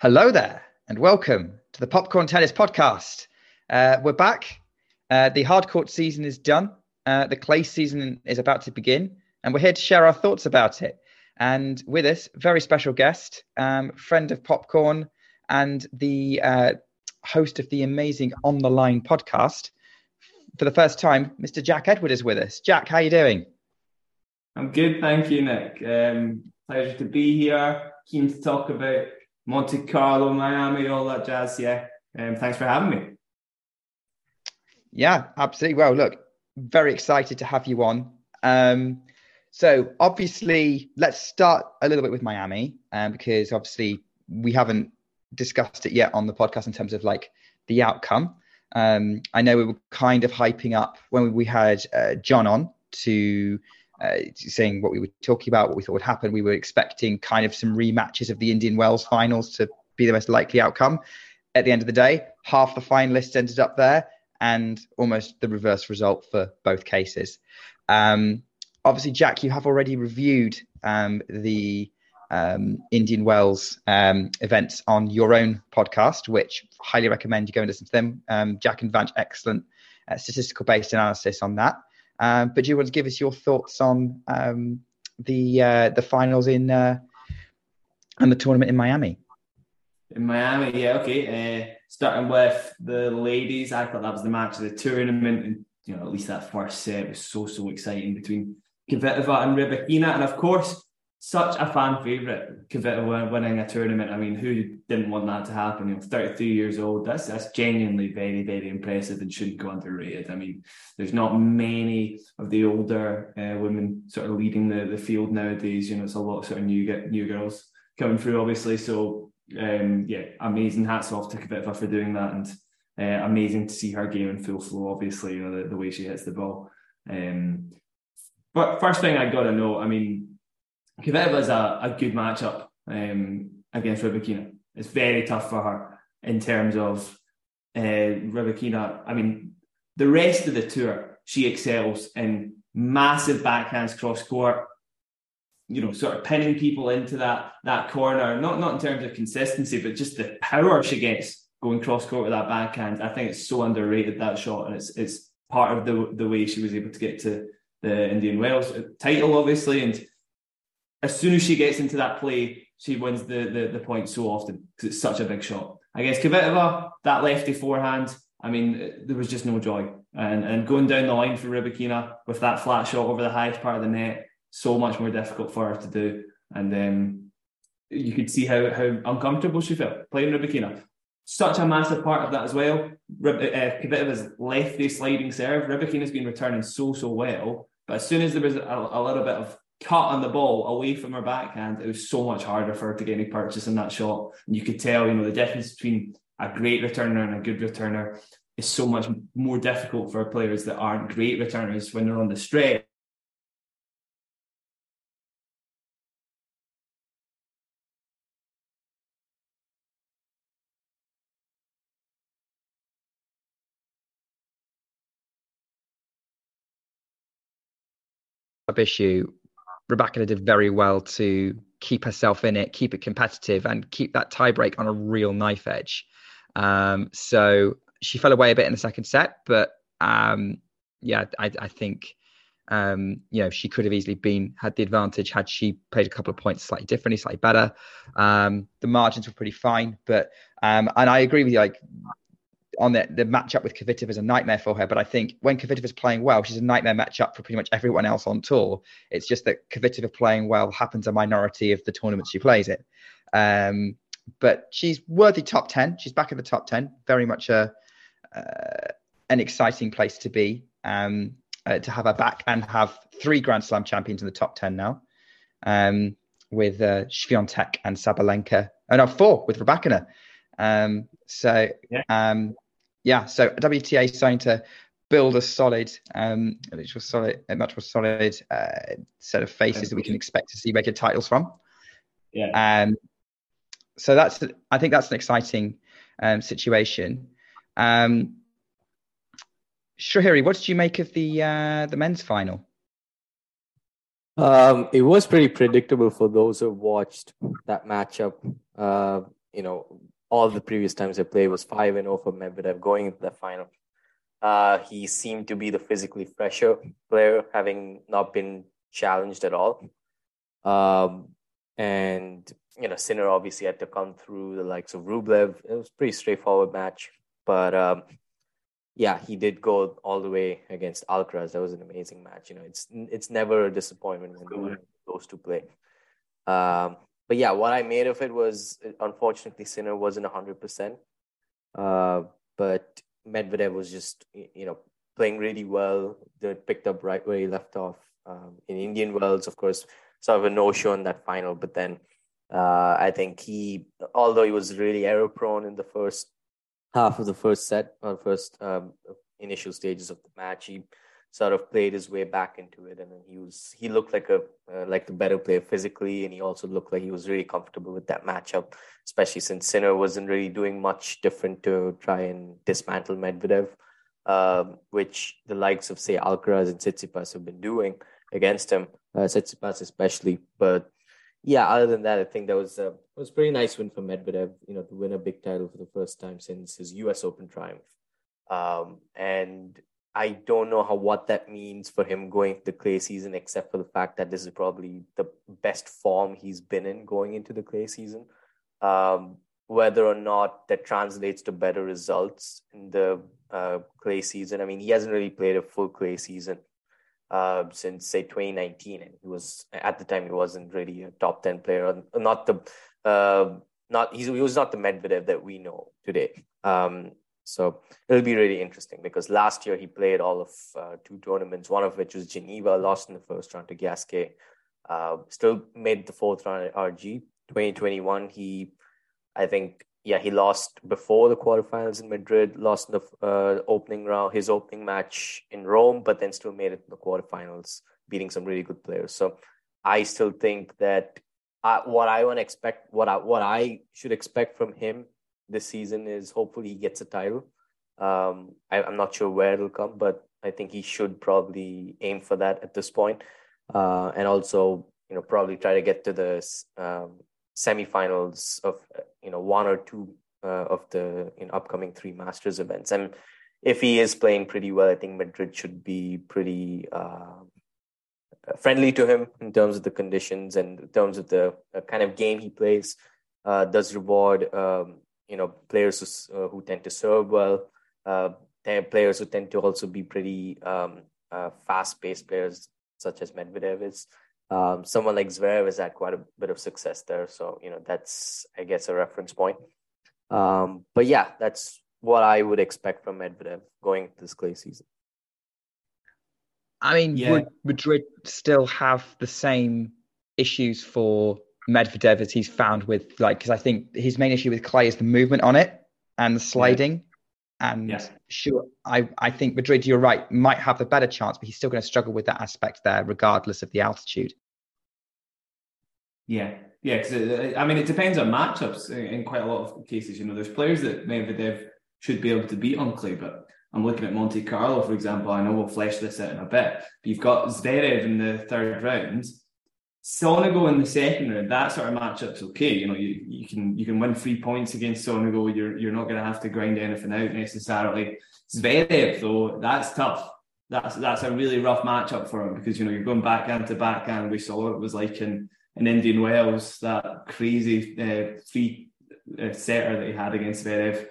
Hello there, and welcome to the Popcorn Tennis Podcast. Uh, we're back. Uh, the hard court season is done. Uh, the clay season is about to begin, and we're here to share our thoughts about it. And with us, very special guest, um, friend of Popcorn, and the uh, host of the amazing On the Line podcast. For the first time, Mr. Jack Edward is with us. Jack, how are you doing? I'm good, thank you, Nick. Um, pleasure to be here. Keen to talk about Monte Carlo, Miami, all that jazz. Yeah. Um, thanks for having me. Yeah, absolutely. Well, look, very excited to have you on. Um, so obviously, let's start a little bit with Miami, um, because obviously we haven't discussed it yet on the podcast in terms of like the outcome. Um, I know we were kind of hyping up when we had uh, John on to uh, saying what we were talking about, what we thought would happen. We were expecting kind of some rematches of the Indian Wells finals to be the most likely outcome. At the end of the day, half the finalists ended up there, and almost the reverse result for both cases. Um, obviously, Jack, you have already reviewed um, the um, Indian Wells um, events on your own podcast, which highly recommend you go and listen to them. Um, Jack and Vanch, excellent uh, statistical based analysis on that. Um, but do you want to give us your thoughts on um, the uh, the finals in uh, and the tournament in Miami? In Miami, yeah, okay. Uh, starting with the ladies, I thought that was the match of the tournament, and you know at least that first set was so so exciting between Kvitova and Rybakina, and of course such a fan favorite, Kvitova winning a tournament. I mean, who didn't want that to happen? You know, 33 years old. That's that's genuinely very very impressive and shouldn't go underrated. I mean, there's not many of the older uh, women sort of leading the, the field nowadays. You know, it's a lot of sort of new get new girls coming through, obviously. So um, yeah, amazing. Hats off to Kvitova for doing that, and uh, amazing to see her game in full flow. Obviously, you know the, the way she hits the ball. Um, but first thing I got to know, I mean Kvitova is a, a good matchup um, against Rybakina. It's very tough for her in terms of uh, Rybakina. I mean, the rest of the tour, she excels in massive backhands cross court. You know, sort of pinning people into that that corner. Not not in terms of consistency, but just the power she gets going cross court with that backhand. I think it's so underrated that shot, and it's it's part of the the way she was able to get to the Indian Wells title, obviously, and as soon as she gets into that play, she wins the the, the point so often because it's such a big shot. I guess Kvitova, that lefty forehand, I mean, there was just no joy. And and going down the line for Rybakina with that flat shot over the highest part of the net, so much more difficult for her to do. And um, you could see how how uncomfortable she felt playing Rybakina. Such a massive part of that as well. Uh, Kvitova's lefty sliding serve. Rybakina's been returning so so well, but as soon as there was a, a little bit of cut on the ball away from her backhand, it was so much harder for her to get any purchase in that shot. And you could tell, you know, the difference between a great returner and a good returner is so much more difficult for players that aren't great returners when they're on the stretch. issue Rebecca did very well to keep herself in it, keep it competitive, and keep that tiebreak on a real knife edge. Um, so she fell away a bit in the second set, but um, yeah, I, I think um, you know she could have easily been had the advantage had she played a couple of points slightly differently, slightly better. Um, the margins were pretty fine, but um, and I agree with you. Like on the, the matchup with Kvitova is a nightmare for her. But I think when Kvitova is playing well, she's a nightmare matchup for pretty much everyone else on tour. It's just that Kvitova playing well happens a minority of the tournaments she plays in. Um, but she's worthy top 10. She's back in the top 10. Very much a, uh, an exciting place to be, um, uh, to have her back and have three Grand Slam champions in the top 10 now. Um, with uh, and Sabalenka. Oh no, four with Rybakina. Um, so yeah. um, yeah, so WTA signed to build a solid, um, which was solid, a much more solid uh, set of faces that we can expect to see regular titles from. Yeah. Um, so that's, I think that's an exciting um, situation. Um, Srihari, what did you make of the uh, the men's final? Um, it was pretty predictable for those who watched that matchup. Uh, you know, all the previous times they played was 5 and 0 for Medvedev going into the final. Uh, he seemed to be the physically fresher player, having not been challenged at all. Um, and, you know, Sinner obviously had to come through the likes of Rublev. It was a pretty straightforward match. But um, yeah, he did go all the way against Alcaraz. That was an amazing match. You know, it's it's never a disappointment when those two play. Um, but yeah, what I made of it was unfortunately Sinner wasn't hundred uh, percent. But Medvedev was just you know playing really well. They picked up right where he left off. Um, in Indian Wells, of course, sort of a no-show in that final. But then uh, I think he, although he was really error prone in the first half of the first set or first um, initial stages of the match. He sort of played his way back into it, and then he was he looked like a uh, like the better player physically, and he also looked like he was really comfortable with that matchup, especially since Sinner wasn't really doing much different to try and dismantle Medvedev, um, which the likes of say Alcaraz and Tsitsipas have been doing against him, uh, Tsitsipas especially, but yeah, other than that, I think that was a it was a pretty nice win for Medvedev. You know, to win a big title for the first time since his U.S. Open triumph. Um, and I don't know how what that means for him going to the clay season, except for the fact that this is probably the best form he's been in going into the clay season. Um, whether or not that translates to better results in the uh, clay season. I mean, he hasn't really played a full clay season uh, since say 2019, and he was at the time he wasn't really a top 10 player, not the uh, not he was not the Medvedev that we know today. Um, so it'll be really interesting because last year he played all of uh, two tournaments, one of which was Geneva, lost in the first round to Gasquet. Uh, still made the fourth round at RG. 2021, he, I think, yeah, he lost before the quarterfinals in Madrid, lost in the uh, opening round, his opening match in Rome, but then still made it to the quarterfinals, beating some really good players. So I still think that uh, what I want to expect, what I what I should expect from him this season is hopefully he gets a title. Um, I, am not sure where it'll come, but I think he should probably aim for that at this point, uh, and also you know probably try to get to the um, semifinals of you know one or two uh, of the in upcoming three Masters events. And if he is playing pretty well, I think Madrid should be pretty uh, friendly to him in terms of the conditions and in terms of the uh, kind of game he plays. Uh, does reward um, you know players who, uh, who tend to serve well, uh, players who tend to also be pretty um, fast-paced players, such as Medvedev is. Um, someone like Zverev has had quite a bit of success there, so you know that's I guess a reference point. Um, but yeah, that's what I would expect from Medvedev going this clay season. I mean, yeah. would Madrid still have the same issues for Medvedev as he's found with like? Because I think his main issue with clay is the movement on it and the sliding. Yeah. And yeah. sure, I, I think Madrid, you're right, might have the better chance, but he's still going to struggle with that aspect there, regardless of the altitude. Yeah, yeah. Because uh, I mean, it depends on matchups in quite a lot of cases. You know, there's players that Medvedev should be able to beat on clay, but I'm looking at Monte Carlo, for example. I know we'll flesh this out in a bit. But you've got Zverev in the third round, Sonego in the second round. That sort of matchup's okay. You know, you, you can you can win three points against Sonego. You're you're not going to have to grind anything out necessarily. Zverev though, that's tough. That's that's a really rough matchup for him because you know you're going backhand to backhand. We saw what it was like in in Indian Wells, that crazy uh, free uh, setter that he had against Zverev.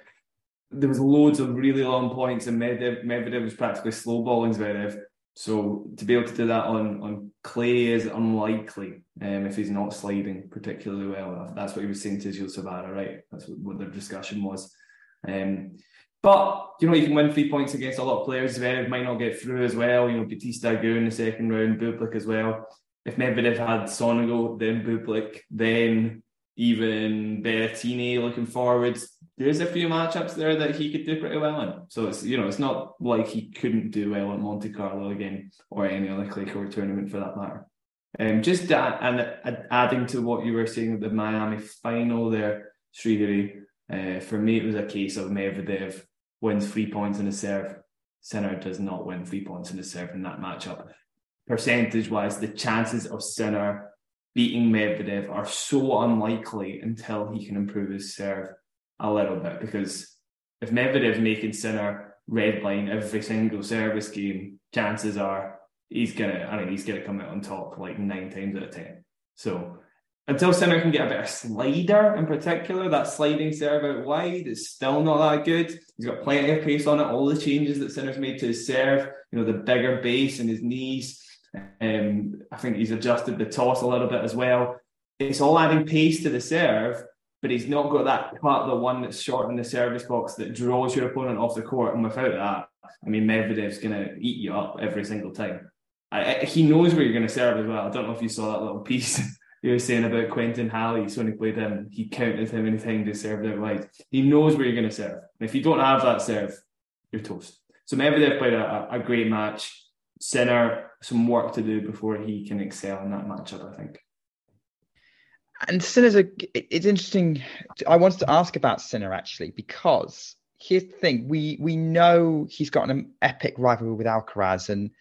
There was loads of really long points, and Medvedev, Medvedev was practically slow balling Zverev. So to be able to do that on on clay is unlikely um, if he's not sliding particularly well. That's what he was saying to Gilles Cervara, right? That's what, what their discussion was. Um, but you know, you can win three points against a lot of players. Zverev might not get through as well. You know, Bautista Agut in the second round, Bublik as well if Medvedev had Sonego, then Bublik, then even Berrettini looking forward, there's a few matchups there that he could do pretty well in. So it's you know it's not like he couldn't do well at Monte Carlo again or any other clay court tournament for that matter. Um, just that, and adding to what you were saying the Miami final there, Srihari, uh, for me it was a case of Medvedev wins three points in a serve. Sinner does not win three points in a serve in that matchup percentage wise, the chances of Sinner beating Medvedev are so unlikely until he can improve his serve a little bit. Because if Medvedev's making Sinner red line every single service game, chances are he's gonna. I mean, he's gonna come out on top like nine times out of ten. So until Sinner can get a better slider in particular, that sliding serve out wide is still not that good. He's got plenty of pace on it. All the changes that Sinner's made to his serve, you know, the bigger base and his knees. Um, I think he's adjusted the toss a little bit as well. It's all adding pace to the serve, but he's not got that cut, the one that's short in the service box that draws your opponent off the court. And without that, I mean, Medvedev's going to eat you up every single time. I, I, he knows where you're going to serve as well. I don't know if you saw that little piece he was saying about Quentin Halys when he played him. He counted how many times he served out wide. He knows where you're going to serve. And if you don't have that serve, you're toast. So Medvedev played a, a great match. Sinner, some work to do before he can excel in that matchup, I think. And Sinner's a. It's interesting. I wanted to ask about Sinner actually because here's the thing: we we know he's got an epic rivalry with Alcaraz, and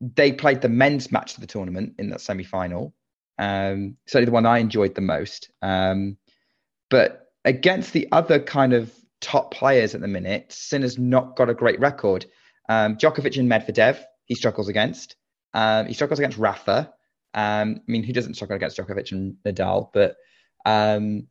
they played the men's match of the tournament in that semi final. Um, certainly the one I enjoyed the most. Um, but against the other kind of top players at the minute, Sinner's not got a great record. Um, Djokovic and Medvedev, he struggles against. Um, he struggles against Rafa. Um, I mean, who doesn't struggle against Djokovic and Nadal? But um,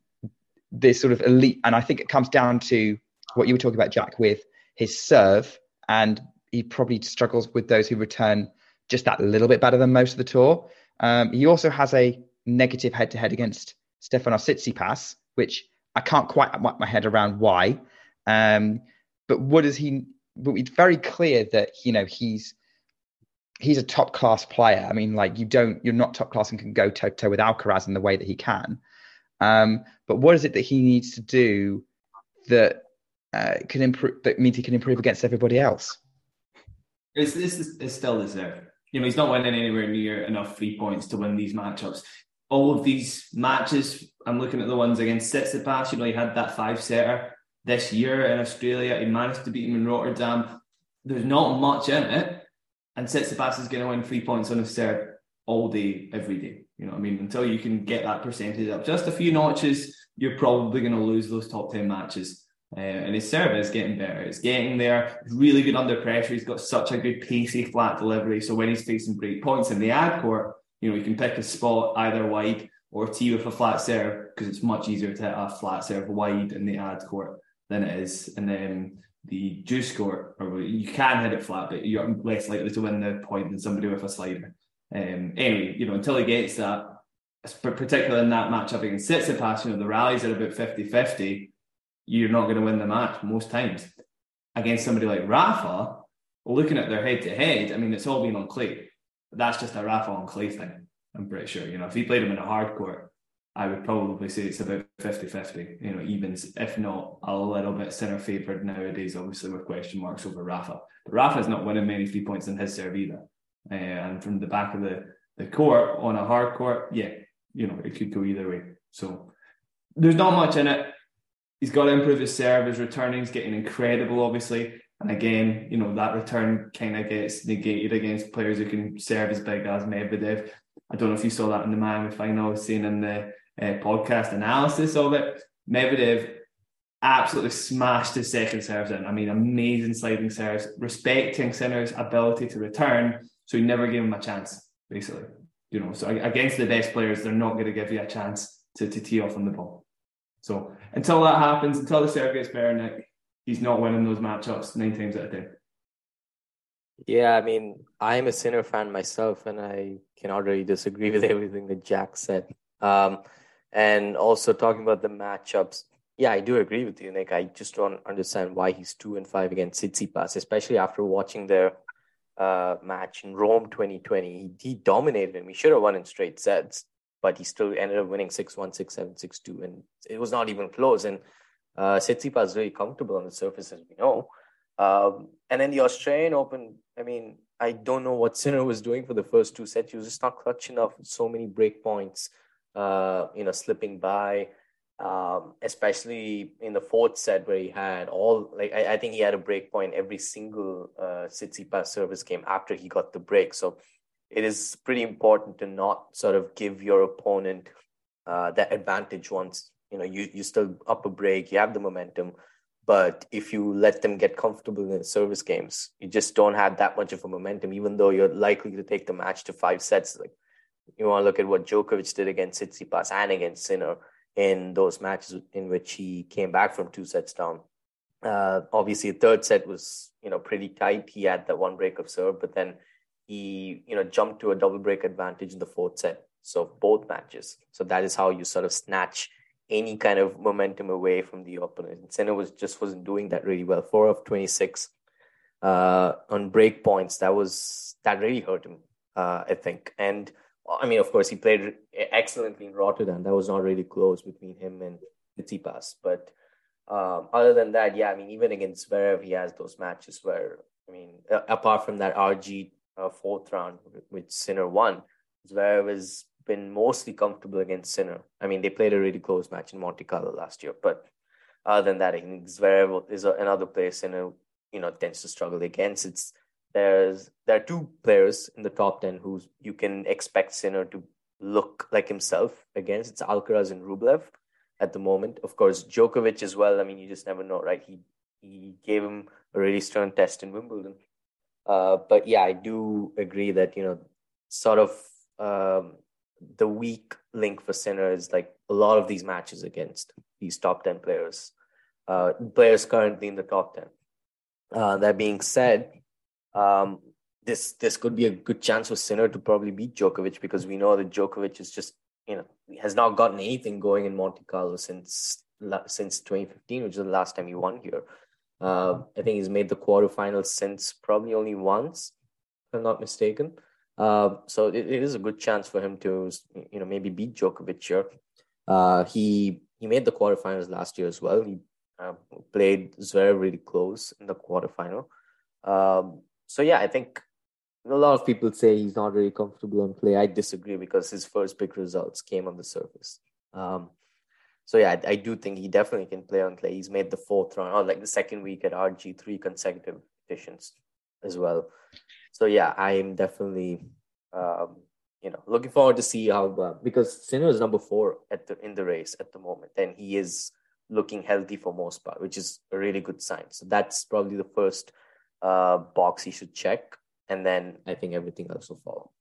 this sort of elite, and I think it comes down to what you were talking about, Jack, with his serve, and he probably struggles with those who return just that little bit better than most of the tour. Um, he also has a negative head to head against Stefanos Tsitsipas, which I can't quite wrap my head around why. Um, but what is he? But it's very clear that you know he's he's a top class player. I mean, like you don't, you're not top class and can go toe to toe with Alcaraz in the way that he can. Um, but what is it that he needs to do that uh, can improve? That means he can improve against everybody else. It's, this is still the serve you know, he's not winning anywhere near enough free points to win these matchups. All of these matches, I'm looking at the ones against Tsitsipas. You know, he had that five setter this year in Australia. He managed to beat him in Rotterdam. There's not much in it, and Tsitsipas is going to win three points on his serve all day, every day. You know what I mean? Until you can get that percentage up just a few notches, you're probably going to lose those top 10 matches. Uh, and his serve is getting better. It's getting there. He's really good under pressure. He's got such a good pacey flat delivery. So when he's facing break points in the ad court, you know, you can pick a spot either wide or tee with a flat serve because it's much easier to hit a flat serve wide in the ad court than it is in then the juice court. Or you can hit it flat, but you're less likely to win the point than somebody with a slider. Um, anyway, you know, until he gets that, particularly in that matchup against Tsitsipas, you know, the rallies are about 50 50 you're not going to win the match most times. Against somebody like Rafa, looking at their head to head, I mean, it's all been on clay. That's just a Rafa on clay thing. I'm pretty sure. You know, if he played him in a hard court, I would probably say it's about 50 50, you know, even if not a little bit Sinner favoured nowadays, obviously with question marks over Rafa. But Rafa's not winning many three points in his serve either. Uh, and from the back of the, the court on a hard court, yeah, you know, it could go either way. So there's not much in it he's got to improve his serve. His returning is getting incredible, obviously. And again, you know, that return kind of gets negated against players who can serve as big as Medvedev. I don't know if you saw that in the Miami final, saying in the uh, podcast analysis of it. Medvedev absolutely smashed his second serves in. I mean, amazing sliding serves, respecting Sinner's ability to return. So he never gave him a chance, basically. You know, so against the best players, they're not going to give you a chance to, to tee off on the ball. So until that happens, until the serve gets better, Nick, he's not winning those matchups nine times out of ten. Yeah, I mean, I'm a Sinner fan myself, and I cannot really disagree with everything that Jack said. Um, and also talking about the matchups, yeah, I do agree with you, Nick. I just don't understand why he's two and five against Tsitsipas, especially after watching their uh, match in Rome 2020. He, he dominated him. He should have won in straight sets but he still ended up winning 6-1, 6-7, 6-2, and it was not even close. And uh, Tsitsipas is really comfortable on the surface, as we know. Um, and then the Australian Open, I mean, I don't know what Sinner was doing for the first two sets. He was just not clutch enough. So many break points, uh, you know, slipping by, um, especially in the fourth set where he had all, like, I, I think he had a break point every single uh, Tsitsipas service game after he got the break. So it is pretty important to not sort of give your opponent uh, that advantage once you know you you still up a break, you have the momentum. But if you let them get comfortable in the service games, you just don't have that much of a momentum, even though you're likely to take the match to five sets. Like you want to look at what Djokovic did against Tsitsipas and against Sinner in those matches in which he came back from two sets down. Uh, obviously, the third set was you know pretty tight. He had that one break of serve, but then he you know jumped to a double break advantage in the fourth set. So both matches. So that is how you sort of snatch any kind of momentum away from the opponent. Sinner was just wasn't doing that really well. Four of twenty six uh, on break points. That was that really hurt him. Uh, I think and I mean, of course, he played excellently in Rotterdam. That was not really close between him and Tsitsipas. But um, other than that, yeah, I mean, even against Zverev, he has those matches where, I mean, apart from that RG uh, fourth round, which Sinner won, Zverev has been mostly comfortable against Sinner. I mean, they played a really close match in Monte Carlo last year. But other than that, I think Zverev is another player Sinner, you know, tends to struggle against. It's there's there are two players in the top ten who you can expect Sinner to look like himself against. It's Alcaraz and Rublev at the moment. Of course, Djokovic as well. I mean, you just never know, right? He he gave him a really stern test in Wimbledon. Uh, but yeah, I do agree that you know, sort of um, the weak link for Sinner is like a lot of these matches against these top ten players, uh, players currently in the top ten. Uh, that being said, um, this this could be a good chance for Sinner to probably beat Djokovic because we know that Djokovic is just you know has not gotten anything going in Monte Carlo since since 2015, which is the last time he won here. Uh, I think he's made the quarterfinals since probably only once, if I'm not mistaken. Uh, so it, it is a good chance for him to you know maybe beat Djokovic here. Uh, he he made the quarterfinals last year as well. He uh, played Zverev really close in the quarterfinal. Um, so yeah, I think a lot of people say he's not really comfortable on clay. I disagree because his first big results came on the surface. Um, so yeah, I, I, do think he definitely can play on clay. He's made the fourth round or like the second week at RG three consecutive editions as well. So yeah, I am definitely um, you know looking forward to see how uh, because Sinner is number four at the in the race at the moment, and he is looking healthy for most part, which is a really good sign. So that's probably the first uh, box he should check, and then I think everything else will follow.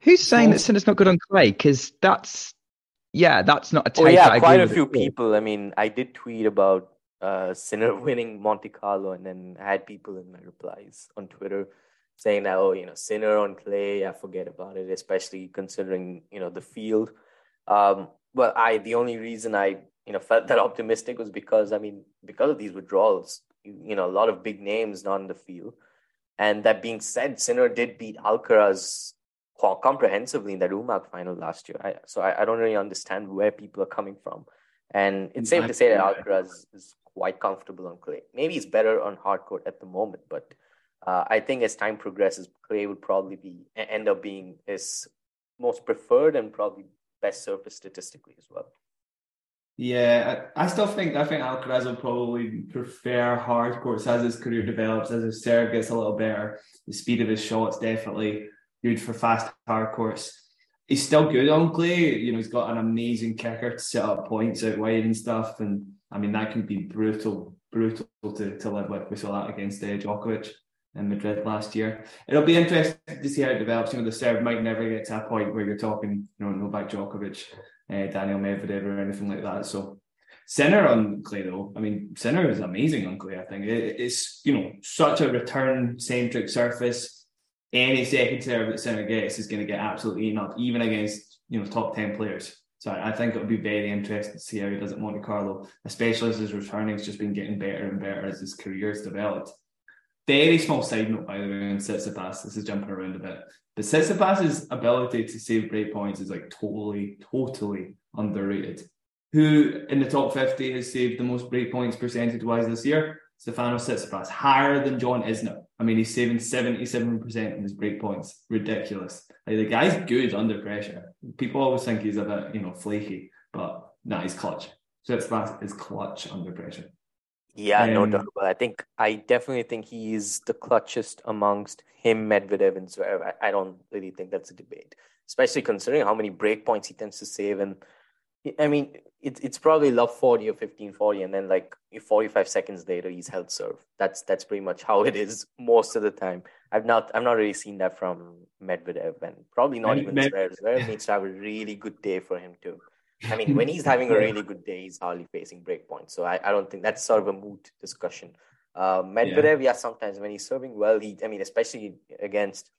Who's saying that Sinner's not good on clay? Because that's yeah, that's not a take. Oh, yeah, quite a few people. I mean, I did tweet about uh, Sinner winning Monte Carlo, and then I had people in my replies on Twitter saying that, oh, you know, Sinner on clay, I forget about it, especially considering you know the field. Um, well, I the only reason I you know felt that optimistic was because I mean because of these withdrawals, you know, a lot of big names not in the field. And that being said, Sinner did beat Alcaraz comprehensively in that Umag final last year. I, so I, I, don't really understand where people are coming from. And it's safe to say that Alcaraz is quite comfortable on clay. Maybe he's better on hard court at the moment, but uh, I think as time progresses, clay would probably be end up being his most preferred and probably best surface statistically as well. Yeah, I, I still think I think Alcaraz will probably prefer hard courts as his career develops, as his serve gets a little better. The speed of his shots definitely good for fast hard courts. He's still good on clay. You know, he's got an amazing kicker to set up points out wide and stuff. And I mean, that can be brutal, brutal to, to live with. We saw that against uh, Djokovic in Madrid last year. It'll be interesting to see how it develops. You know, the serve might never get to a point where you're talking, you know, Novak Djokovic uh, Daniel Medvedev or anything like that. So Sinner on clay though, I mean Sinner is amazing on clay. I think it, it's you know such a return centric surface. Any second serve that Sinner gets is going to get absolutely eaten up, even against you know top ten players. So I think it'll be very interesting to see how he does at Monte Carlo, especially as his returning has just been getting better and better as his career has developed. Very small side note, by the way, on Tsitsipas. This is jumping around a bit. But Tsitsipas's ability to save break points is like totally, totally underrated. Who in the top 50 has saved the most break points percentage wise this year? Stefano Tsitsipas, higher than John Isner. I mean, he's saving 77% of his break points. Ridiculous. Like the guy's good under pressure. People always think he's a bit, you know, flaky, but nah, he's clutch. Tsitsipas is clutch under pressure. Yeah, um, no doubt. But I think I definitely think he's the clutchest amongst him, Medvedev, and Zverev. I, I don't really think that's a debate, especially considering how many break points he tends to save. And I mean, it, it's probably love 40 or 15 40, and then like 45 seconds later, he's held serve. That's that's pretty much how it is most of the time. I've not I've not really seen that from Medvedev, and probably not even Zverev. Zverev needs to have a really good day for him too. I mean, when he's having a really good day, he's hardly facing breakpoints. So I, I don't think that's sort of a moot discussion. Uh, Medvedev, yeah. yeah. sometimes when he's serving well, he, I mean, especially against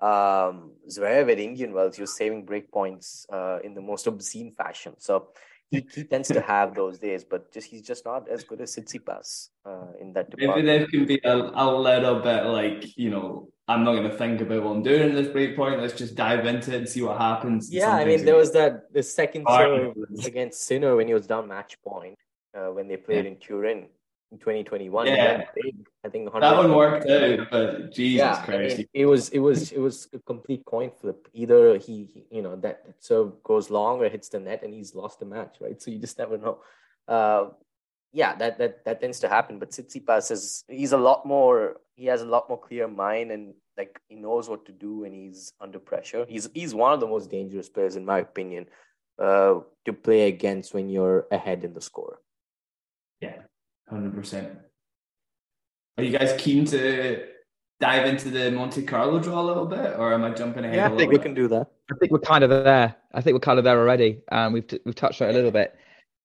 um, Zverev at Indian Wells, he was saving breakpoints uh, in the most obscene fashion. So he, he tends to have those days, but just he's just not as good as Tsitsipas uh, in that department. Medvedev can be a, a little bit like, you know, I'm not going to think about what I'm doing in this break point. Let's just dive into it and see what happens. Yeah, I mean, there was that the second serve against Sinner when he was down match point uh, when they played yeah. in Turin in 2021. Yeah, I think that one worked out, but Jesus yeah, Christ, I mean, it was it was it was a complete coin flip. Either he, he, you know that serve goes long or hits the net, and he's lost the match, right? So you just never know. Uh, yeah, that that that tends to happen. But Tsitsipas is he's a lot more. He has a lot more clear mind, and like he knows what to do when he's under pressure. He's he's one of the most dangerous players, in my opinion, uh, to play against when you're ahead in the score. Yeah, hundred percent. Are you guys keen to dive into the Monte Carlo draw a little bit, or am I jumping ahead? Yeah, I think we bit? can do that. I think we're kind of there. I think we're kind of there already. Um, we've t- we've touched on it a little bit.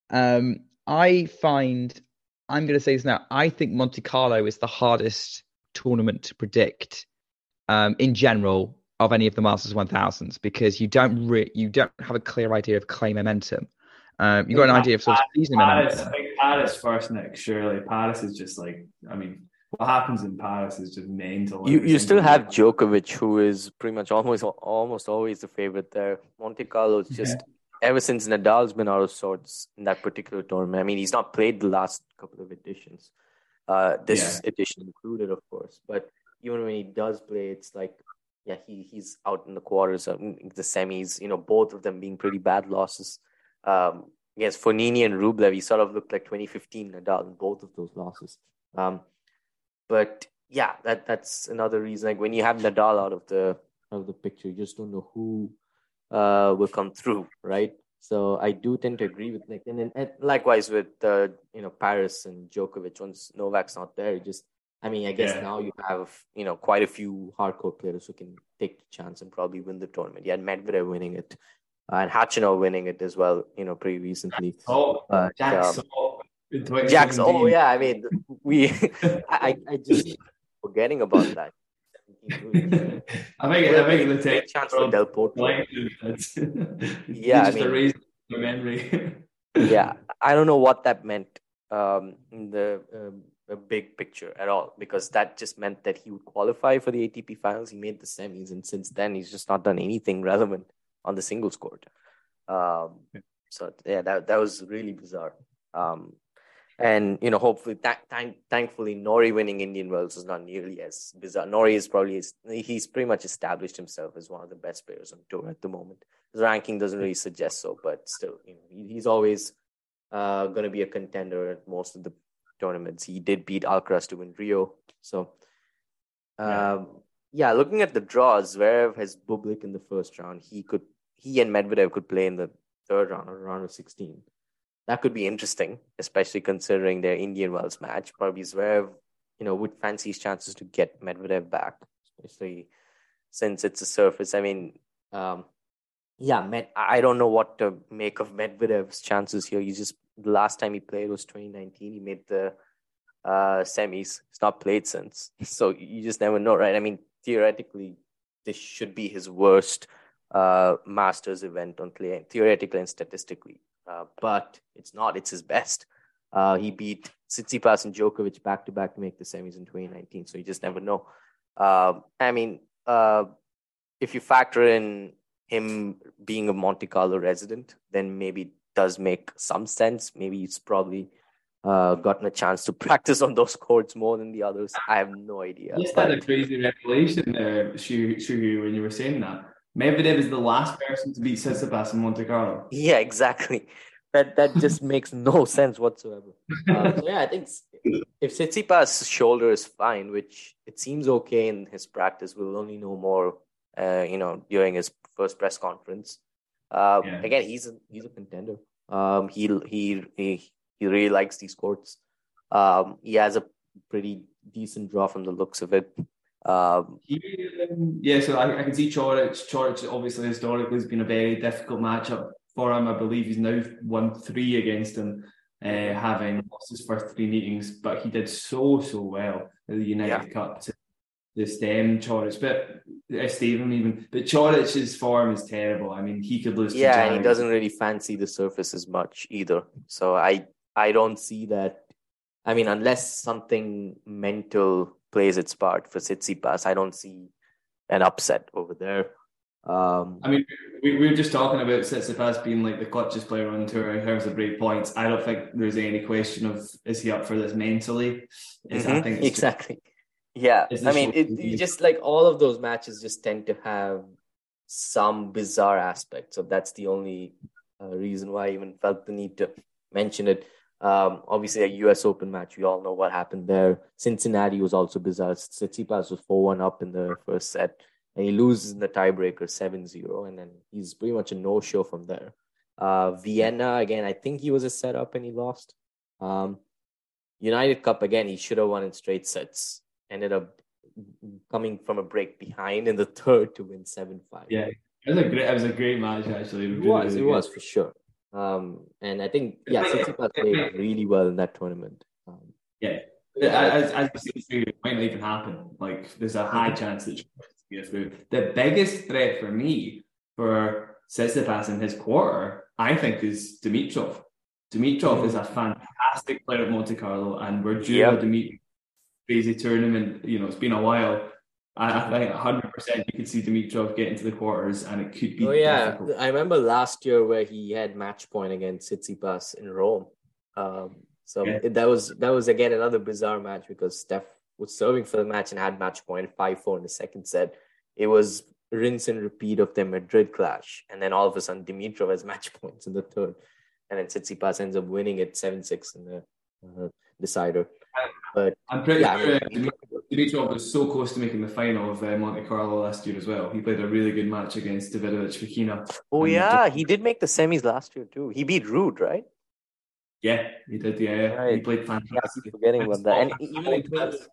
Um, I find I'm going to say this now. I think Monte Carlo is the hardest tournament to predict um, in general of any of the Masters 1000s because you don't re- you don't have a clear idea of clay momentum. Um, you've got an idea of sort of season Paris, momentum. I think Paris first, Nick. Surely Paris is just like I mean, what happens in Paris is just mental. You you still have Djokovic, who is pretty much almost almost always the favorite there. Monte Carlo is just ever since Nadal's been out of sorts in that particular tournament. I mean, he's not played the last couple of editions, uh, this yeah. edition included, of course. But even when he does play, it's like, yeah, he he's out in the quarters, um, the semis. You know, both of them being pretty bad losses. Um, against Fognini and Rublev, he sort of looked like 2015 Nadal in both of those losses. Um, but yeah, that that's another reason. Like when you have Nadal out of the out of the picture, you just don't know who uh, will come through, right? So I do tend to agree with Nick, and, then, and likewise with uh, you know Paris and Djokovic. Once Novak's not there, just I mean, I guess yeah. now you have you know quite a few hardcore players who can take the chance and probably win the tournament. You had Medvedev winning it, uh, and Khachanov winning it as well. You know, pretty recently. Oh, uh, Jack Sock. Um, Jack Sock. Oh yeah, I mean, we. I I just forgetting about that. I think I think the chance for Del Potro. yeah, I mean, reason for memory. yeah, I don't know what that meant um, in the um, big picture at all because that just meant that he would qualify for the ATP finals. He made the semis, and since then he's just not done anything relevant on the singles court. Um, so yeah, that that was really bizarre. Um, and you know, hopefully, th- th- thankfully, Norrie winning Indian Wells is not nearly as bizarre. Norrie is probably he's pretty much established himself as one of the best players on tour at the moment. His ranking doesn't really suggest so, but still, you know, he's always uh, going to be a contender at most of the tournaments. He did beat Alcaraz to win Rio, so um, yeah. yeah. Looking at the draws, Zverev has Bublik in the first round. He could he and Medvedev could play in the third round or round of sixteen that could be interesting, especially considering their Indian Wells match. Probably Zverev, you know, would fancy his chances to get Medvedev back, especially since it's a surface. I mean, um, yeah, Med- I don't know what to make of Medvedev's chances here. He just the last time he played was 2019. He made the uh, semis. He's not played since, so you just never know, right? I mean, theoretically, this should be his worst uh, Masters event on clay, theoretically and statistically. Uh, but it's not. It's his best. Uh, he beat Tsitsipas and Djokovic back to back to make the semis in 2019. So you just never know. Uh, I mean, uh, if you factor in him being a Monte Carlo resident, then maybe it does make some sense. Maybe he's probably uh, gotten a chance to practice on those courts more than the others. I have no idea. You had a crazy revelation there, Shugu, when you were saying that. Medvedev is the last person to beat Tsitsipas in Monte Carlo. Yeah, exactly. That that just makes no sense whatsoever. Uh, so yeah, I think if Tsitsipas' shoulder is fine, which it seems okay in his practice, we'll only know more, uh, you know, during his first press conference. Uh, yeah. Again, he's a he's a contender. Um, he he he he really likes these courts. Um, he has a pretty decent draw from the looks of it. Um, yeah, so I, I, can see Coric. Coric obviously historically has been a very difficult matchup for him. I believe he's now won three against him, uh, having lost his first three meetings, but he did so so well in the United yeah. Cup to, to stem Coric. But uh, Stephen even, but Coric's form is terrible. I mean, he could lose. Yeah, and he doesn't really fancy the surface as much either. So I I don't see that. I mean, unless something mental plays its part for Tsitsipas, I don't see an upset over there. Um, I mean, we, we were just talking about Tsitsipas being like the clutchest player on tour in terms of break points. I don't think there's any question of is he up for this mentally. Is mm-hmm, I think exactly. Yeah, I mean, it, it just like all of those matches just tend to have some bizarre aspects. So that's the only uh, reason why I even felt the need to mention it. Um, obviously, a U.S. Open match, we all know what happened there. Cincinnati was also bizarre. Tsitsipas was 4 1 up in the first set, and he loses in the tiebreaker 7 0, and then he's pretty much a no show from there. Uh, Vienna, again, I think he was a setup and he lost. Um, United Cup, again, he should have won in straight sets. Ended up coming from a break behind in the third to win 7 5. Yeah, it was a great, it was a great match, actually. It, was, it was for sure. Um, and I think yeah, Tsitsipas played really well in that tournament. Um, yeah, as, as you say, it might not even happen. Like there's a high chance that get through. The biggest threat for me for Tsitsipas in his quarter, I think, is Dimitrov. Dimitrov mm-hmm. is a fantastic player at Monte Carlo, and we're due yep. a Dimitrov crazy tournament. You know, it's been a while. I, think 100% you could see Dimitrov get into the quarters and it could be. Oh, yeah. Difficult. I remember last year where he had match point against Tsitsipas in Rome. Um, so yeah. that was that was again another bizarre match because Steph was serving for the match and had match point 5 4 in the second set. It was rinse and repeat of their Madrid clash. And then all of a sudden, Dimitrov has match points in the third. And then Tsitsipas ends up winning it 7 6 in the uh, decider. But I'm pretty yeah, sure I mean, Dimitrov was so close to making the final of uh, Monte Carlo last year as well. He played a really good match against Davidovich Fokina. Oh yeah, he did make the semis last year too. He beat Ruud, right? Yeah, he did. Yeah, right. he played fantastic. Yeah, forgetting about that. And even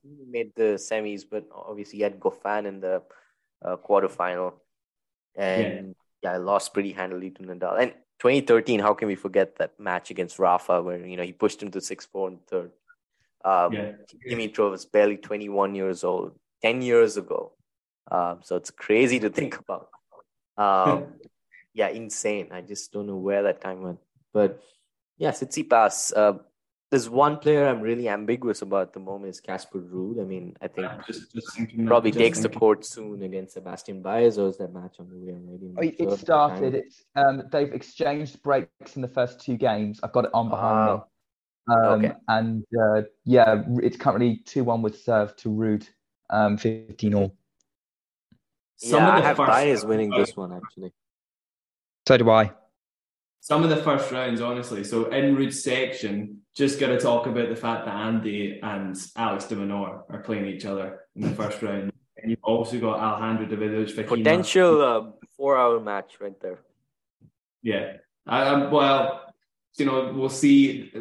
he made the semis, but obviously he had Goffin in the uh, quarterfinal, and yeah. yeah, lost pretty handily to Nadal. And 2013, how can we forget that match against Rafa, where you know he pushed him to six four in the third. Um, yeah. Dimitrov was barely 21 years old, 10 years ago. Um, so it's crazy to think about. Um, yeah, insane. I just don't know where that time went. But yeah, Tsitsipas. Uh, there's one player I'm really ambiguous about at the moment is Casper Ruud. I mean, I think just, just probably that, takes thinking. the court soon against Sebastian Baez, or is that match on the way already? Oh, it started. It's um, they've exchanged breaks in the first two games. I've got it on behind uh, me. Um, okay. And uh, yeah, it's currently 2 1 with serve to Ruud, um, 15 all. Some yeah, of the I have Baez winning this one actually. So do I. Some of the first rounds, honestly. So in Ruud's section, just got to talk about the fact that Andy and Alex de Minaur are playing each other in the first round. And you've also got Alejandro Davidovich. Potential uh, four-hour match right there. Yeah. Um, well, you know, we'll see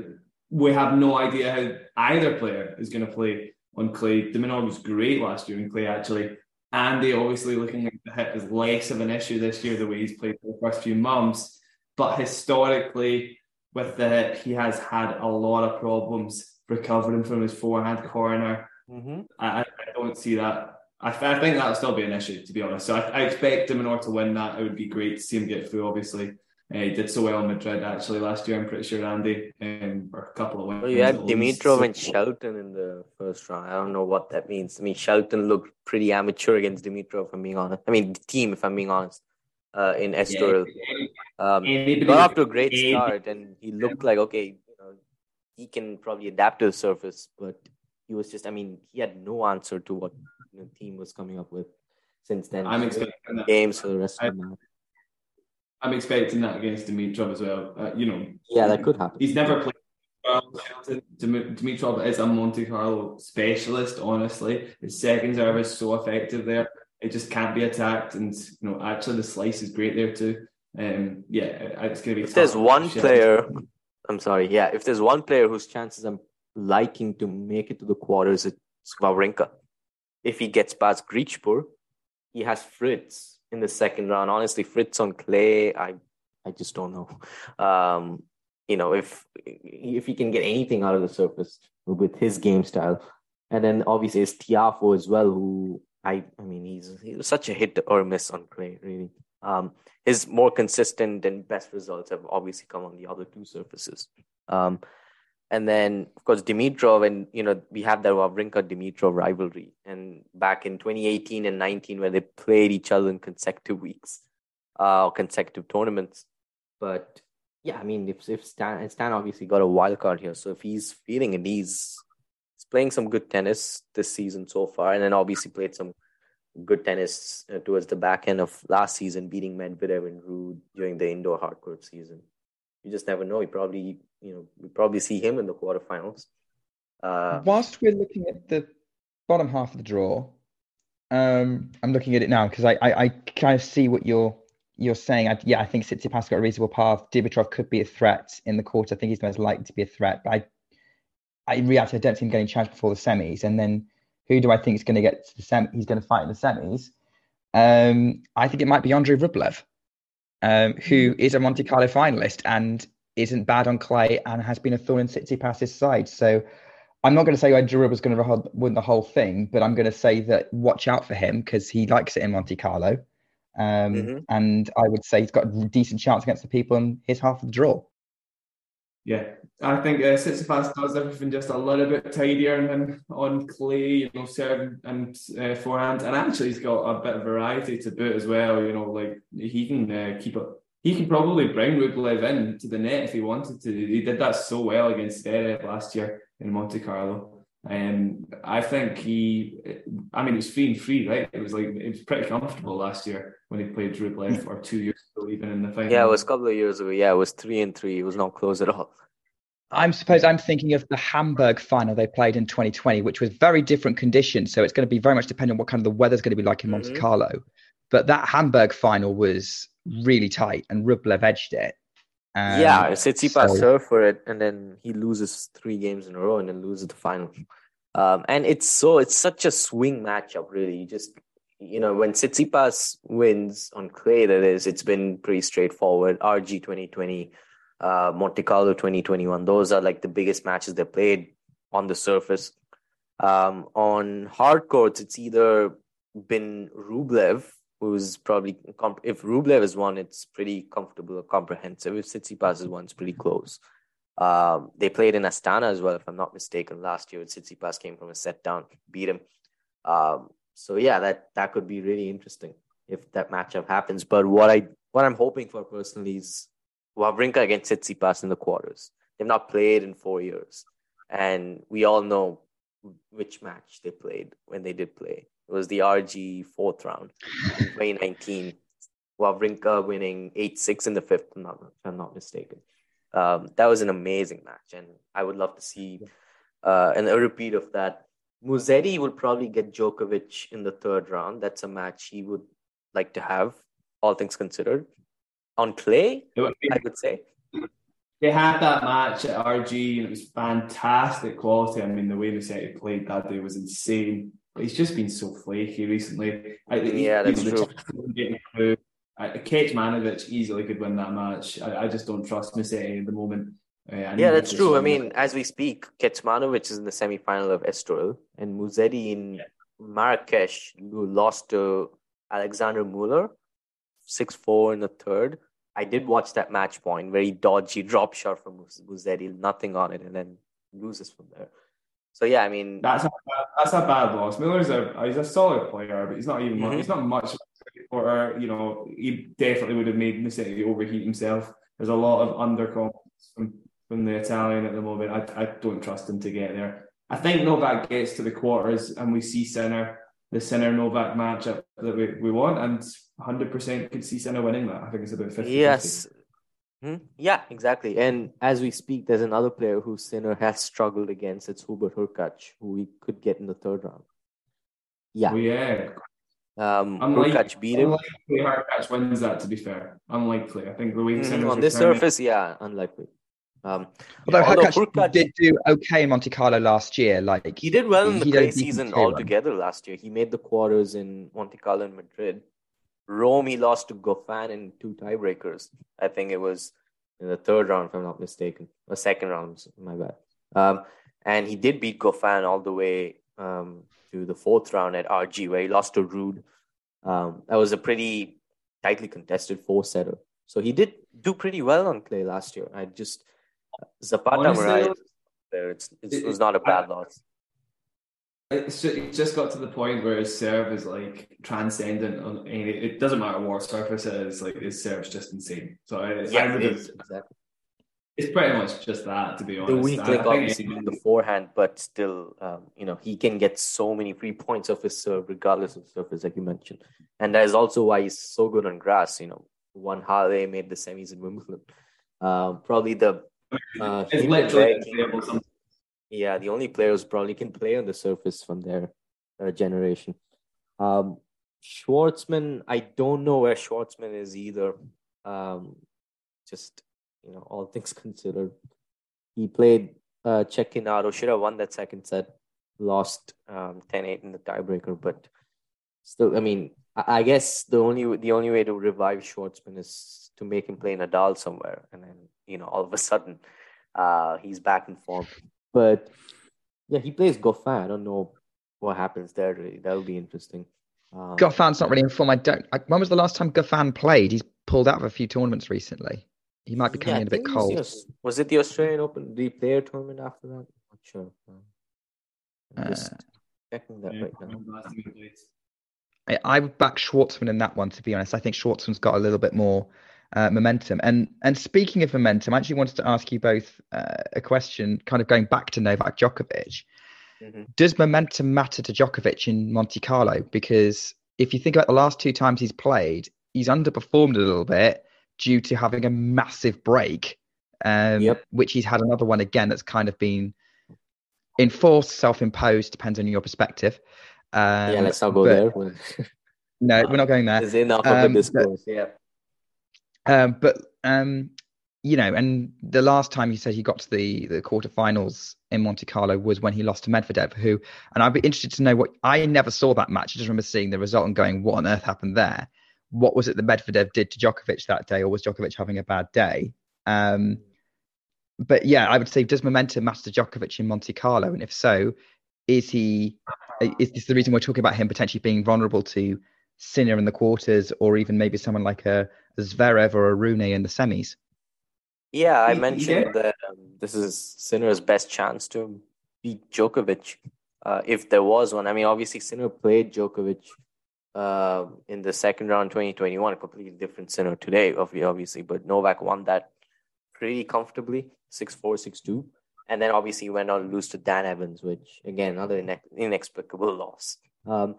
we have no idea how either player is going to play on clay. De was great last year in clay, actually. Andy obviously looking like the hip is less of an issue this year, the way he's played for the first few months. But historically, with the hip, he has had a lot of problems recovering from his forehand corner. Mm-hmm. I, I, don't see that. I, I, think that'll still be an issue, to be honest. So I, I expect de Minaur to win that. It would be great to see him get through, obviously. Uh, he did so well in Madrid actually last year. I'm pretty sure Andy, um, or a couple of wins. Well, you had Dimitrov so, and Shelton in the first round. I don't know what that means. I mean, Shelton looked pretty amateur against Dimitrov. If I'm being honest. I mean, the Thiem, if I'm being honest, uh, in Estoril. Yeah. Um, he got off to a great start, and he looked like okay, you know, he can probably adapt to the surface, but he was just. I mean, he had no answer to what the Thiem was coming up with. Since then, I'm expecting games for the rest of the match. I'm expecting that against Dimitrov as well. Uh, you know, yeah, that could happen. He's never played Well, Dimitrov is a Monte Carlo specialist. Honestly, his second serve is so effective there; it just can't be attacked. And you know, actually, the slice is great there too. Um, yeah, it's going to be. If there's one player, I'm sorry. Yeah, if there's one player whose chances I'm liking to make it to the quarters, it's Wawrinka. If he gets past Griekspoor, he has Fritz in the second round. Honestly, Fritz on clay, I I just don't know. Um, you know, if if he can get anything out of the surface with his game style, and then obviously it's Tiafoe as well, who I I mean he's he's such a hit or miss on clay, really. Um, his more consistent and best results have obviously come on the other two surfaces. Um, and then, of course, Dimitrov, and you know, we have that Wawrinka Dimitrov rivalry. And back in 2018 and 19, where they played each other in consecutive weeks, uh, consecutive tournaments. But yeah, I mean, if if Stan Stan obviously got a wild card here, so if he's feeling it, he's, he's playing some good tennis this season so far, and then obviously played some good tennis uh, towards the back end of last season, beating Medvedev and Ruud during the indoor hardcourt season. You just never know. He probably, you know, we probably see him in the quarterfinals. Uh, Whilst we're looking at the bottom half of the draw, um, I'm looking at it now because I, I, I kind of see what you're you're saying. I, yeah, I think Tsitsipas got a reasonable path. Dimitrov could be a threat in the quarter. I think he's most likely to be a threat, but I, I reality I don't see him getting challenged before the semis. And then who do I think is going to get to the sem? He's going to fight in the semis. Um, I think it might be Andrei Rublev, um, who hmm. a Monte Carlo finalist and isn't bad on clay and has been a thorn in Tsitsipas's side. So I'm not going to say Andrei was going to win the whole thing, but I'm going to say that watch out for him because he likes it in Monte Carlo. Um, mm-hmm. And I would say he's got a decent chance against the people in his half of the draw. Yeah, I think uh, Tsitsipas does everything just a little bit tidier than on clay, you know, serving and uh, forehand, and actually he's got a bit of variety to boot as well. You know, like he can uh, keep it. He can probably bring Rublev in to the net if he wanted to. He did that so well against Zverev last year in Monte Carlo. Um, I think he, I mean, it was free and free, right? It was like it was pretty comfortable last year when he played Rublev, or two years ago, even in the final. Yeah, it was a couple of years ago. Yeah, it was three and three. It was not close at all. I'm suppose I'm thinking of the Hamburg final they played in 2020, which was very different conditions. So it's going to be very much dependent on what kind of the weather's going to be like in Monte mm-hmm. Carlo. But that Hamburg final was really tight, and Rublev edged it. Um, yeah, Tsitsipas so, served for it, and then he loses three games in a row, and then loses the final. Um, and it's so it's such a swing matchup, really. You just you know when Tsitsipas wins on clay, that is, it's been pretty straightforward. RG 2020, uh, Monte Carlo 2021. Those are like the biggest matches they played on the surface. Um, on hard courts, it's either been Rublev who's probably if Rublev is one, it's pretty comfortable or comprehensive. If Tsitsipas is one, it's pretty close. Um, they played in Astana as well, if I'm not mistaken. Last year, Tsitsipas came from a set down, beat him. Um, so yeah, that that could be really interesting if that matchup happens. But what I what I'm hoping for personally is Wawrinka against Tsitsipas in the quarters. They've not played in four years, and we all know which match they played when they did play. It was the RG fourth round in 2019. Wawrinka winning 8 6 in the fifth, if I'm not mistaken. Um, that was an amazing match, and I would love to see uh, an, a repeat of that. Musetti would probably get Djokovic in the third round. That's a match he would like to have, all things considered. On clay, I would say. They had that match at RG, and it was fantastic quality. I mean, the way Musetti played that day was insane. But he's just been so flaky recently. yeah, that's true. Uh, Kecmanovic easily could win that match. I, I just don't trust Musetti at the moment. Uh, yeah, that's true. I mean, as we speak, Kecmanovic is in the semi-final of Estoril, and Musetti in yeah. Marrakesh, who lost to Alexander Muller, six four in the third. I did watch that match point, very dodgy drop shot from Musetti, nothing on it, and then loses from there. So yeah, I mean that's a bad, that's a bad loss. Muller's a he's a solid player, but he's not even mm-hmm. he's not much or you know he definitely would have made Musetti overheat himself. There's a lot of underconfidence from, from the Italian at the moment. I, I don't trust him to get there. I think Novak gets to the quarters and we see Sinner, the Sinner Novak matchup that we, we want, and 100% could see Sinner winning that. I think it's about 50. Yes. Hmm? Yeah, exactly. And as we speak, there's another player who Sinner has struggled against. It's Hubert Hurkacz, who we could get in the third round. Yeah. Oh, yeah. Um, Hurkacz beat him. Unlikely Hurkacz wins that, to be fair. Unlikely. I think the way mm-hmm. On this surface, yeah, unlikely. Um, although, although Hurkacz did do okay in Monte Carlo last year, like he did well in the clay season altogether last year. He made the quarters in Monte Carlo and Madrid. Rome, he lost to Goffin in two tiebreakers. I think it was in the third round, if I'm not mistaken, or second round, my bad. Um, and he did beat Goffin all the way um, to the fourth round at RG, where he lost to Ruud. Um, that was a pretty tightly contested four setter. So he did do pretty well on clay last year. I just Zapata Honestly, it's, it's, it was not a bad loss. It's just, it just got to the point where his serve is like transcendent. On, it, it doesn't matter what surface it is, like his serve's just insane. So I, yeah, I it is, exactly. It's pretty much just that, to be honest. The weak link, obviously, being the forehand, but still, um, you know, he can get so many free points off his serve, regardless of surface, like you mentioned. And that is also why he's so good on grass. You know, won Halle, made the semis in Wimbledon. Um, probably the uh, it's literally yeah, the only players probably can play on the surface from their, their generation. Um, Schwartzman, I don't know where Schwartzman is either. Um, just you know, all things considered, he played uh, Cecchinato, should have won that second set, lost um, 10-8 in the tiebreaker, but still, I mean, I, I guess the only the only way to revive Schwartzman is to make him play Nadal somewhere, and then you know, all of a sudden, uh, he's back in form. But yeah, he plays Goffin. I don't know what happens there. Really. That'll be interesting. Um, Goffin's not really in form. I don't. I, when was the last time Goffin played? He's pulled out of a few tournaments recently. He might be coming yeah, in a bit cold. Was, was, it the Australian Open? The player tournament after that? I'm not sure. I'm just uh, checking that yeah, right now. I, I would back Schwartzman in that one. To be honest, I think Schwartzman's got a little bit more uh, momentum. And and speaking of momentum, I actually wanted to ask you both uh, a question, kind of going back to Novak Djokovic. Mm-hmm. Does momentum matter to Djokovic in Monte Carlo? Because if you think about the last two times he's played, he's underperformed a little bit due to having a massive break, um, yep. which he's had another one again that's kind of been enforced, self-imposed, depends on your perspective. Um, yeah, let's not go but, there. no, we're not going there. There's enough um, of the discourse. yeah. Um, but um, you know, and the last time he said he got to the the quarterfinals in Monte Carlo was when he lost to Medvedev. Who, and I'd be interested to know what I never saw that match. I just remember seeing the result and going, "What on earth happened there?" What was it that Medvedev did to Djokovic that day, or was Djokovic having a bad day? Um, but yeah, I would say, does momentum matter to Djokovic in Monte Carlo? And if so, is he? Is this the reason we're talking about him potentially being vulnerable to Sinner in the quarters, or even maybe someone like a Zverev or a Rune in the semis. Yeah, I mentioned yeah. that um, this is Sinner's best chance to beat Djokovic, uh, if there was one. I mean, obviously Sinner played Djokovic uh, in the second round 2021, a completely different Sinner today, obviously, but Novak won that pretty comfortably, 6-4, 6-2. And then obviously went on to lose to Dan Evans, which again, another inexplicable loss. Um,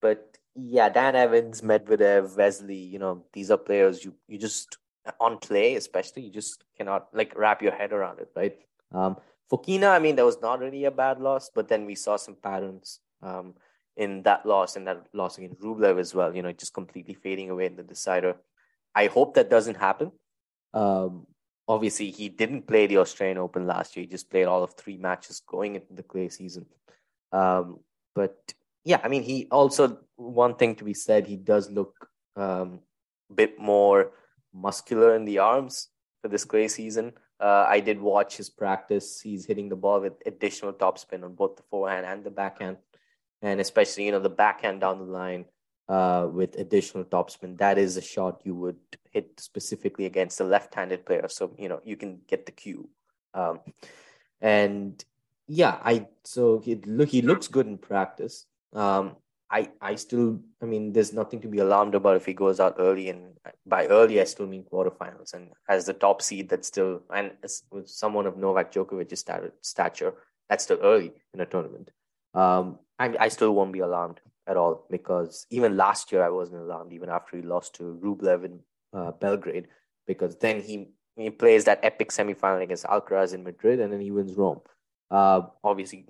but yeah, Dan Evans, Medvedev, Vesely, you know, these are players you you just on play, especially, you just cannot like wrap your head around it, right? Um, Fokina, I mean, that was not really a bad loss, but then we saw some patterns um, in that loss and that loss against Rublev as well, you know, just completely fading away in the decider. I hope that doesn't happen. Um, obviously, he didn't play the Australian Open last year. He just played all of three matches going into the clay season. Um, but yeah, I mean, he also one thing to be said, he does look um, a bit more muscular in the arms for this clay season. Uh, I did watch his practice. He's hitting the ball with additional topspin on both the forehand and the backhand, and especially you know the backhand down the line uh, with additional topspin. That is a shot you would hit specifically against a left-handed player, so you know you can get the cue. Um, and yeah, I so he look he looks good in practice. Um, I I still I mean there's nothing to be alarmed about if he goes out early and by early I still mean quarterfinals and as the top seed that's still and with someone of Novak Djokovic's stature that's still early in a tournament. Um, I I still won't be alarmed at all because even last year I wasn't alarmed even after he lost to Rublev in uh, Belgrade because then he he plays that epic semifinal against Alcaraz in Madrid, and then he wins Rome. Uh, obviously,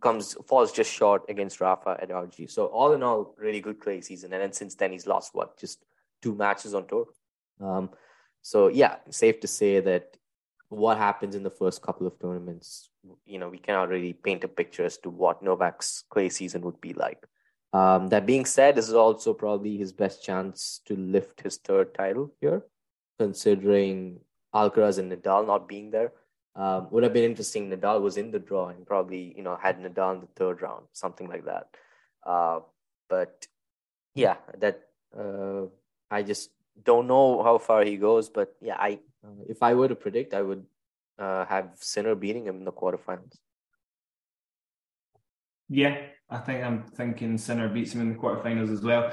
comes falls just short against Rafa at RG. So all in all, really good clay season. And then since then, he's lost what just two matches on tour. Um, so yeah, safe to say that what happens in the first couple of tournaments, you know, we cannot really paint a picture as to what Novak's clay season would be like. Um, that being said, this is also probably his best chance to lift his third title here, considering Alcaraz and Nadal not being there. Um, would have been interesting. Nadal was in the draw and probably you know had Nadal in the third round, something like that. Uh, but yeah, that uh, I just don't know how far he goes. But yeah, I uh, if I were to predict, I would uh, have Sinner beating him in the quarterfinals. Yeah, I think I'm thinking Sinner beats him in the quarterfinals as well.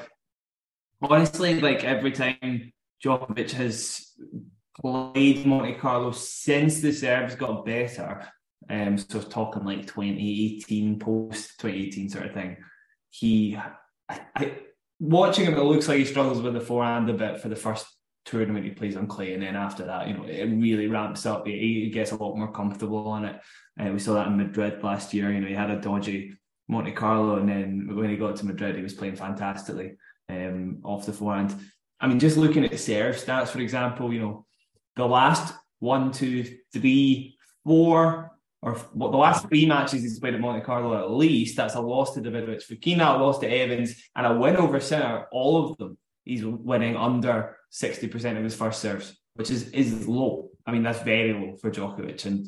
Honestly, like every time Djokovic has played Monte Carlo since the serves got better. Um, so talking like 2018 post 2018 sort of thing. He, I, I, watching him, it looks like he struggles with the forehand a bit for the first tournament he plays on clay, and then after that, you know, it really ramps up. He, he gets a lot more comfortable on it. And uh, we saw that in Madrid last year. You know, he had a dodgy Monte Carlo, and then when he got to Madrid, he was playing fantastically um, off the forehand. I mean, just looking at serve stats, for example, you know, the last one, two, three, four, or what the last three matches he's played at Monte Carlo at least, that's a loss to Davidovich Fokina, a loss to Evans, and a win over Sinner. All of them, he's winning under 60% of his first serves, which is is low. I mean, that's very low for Djokovic. And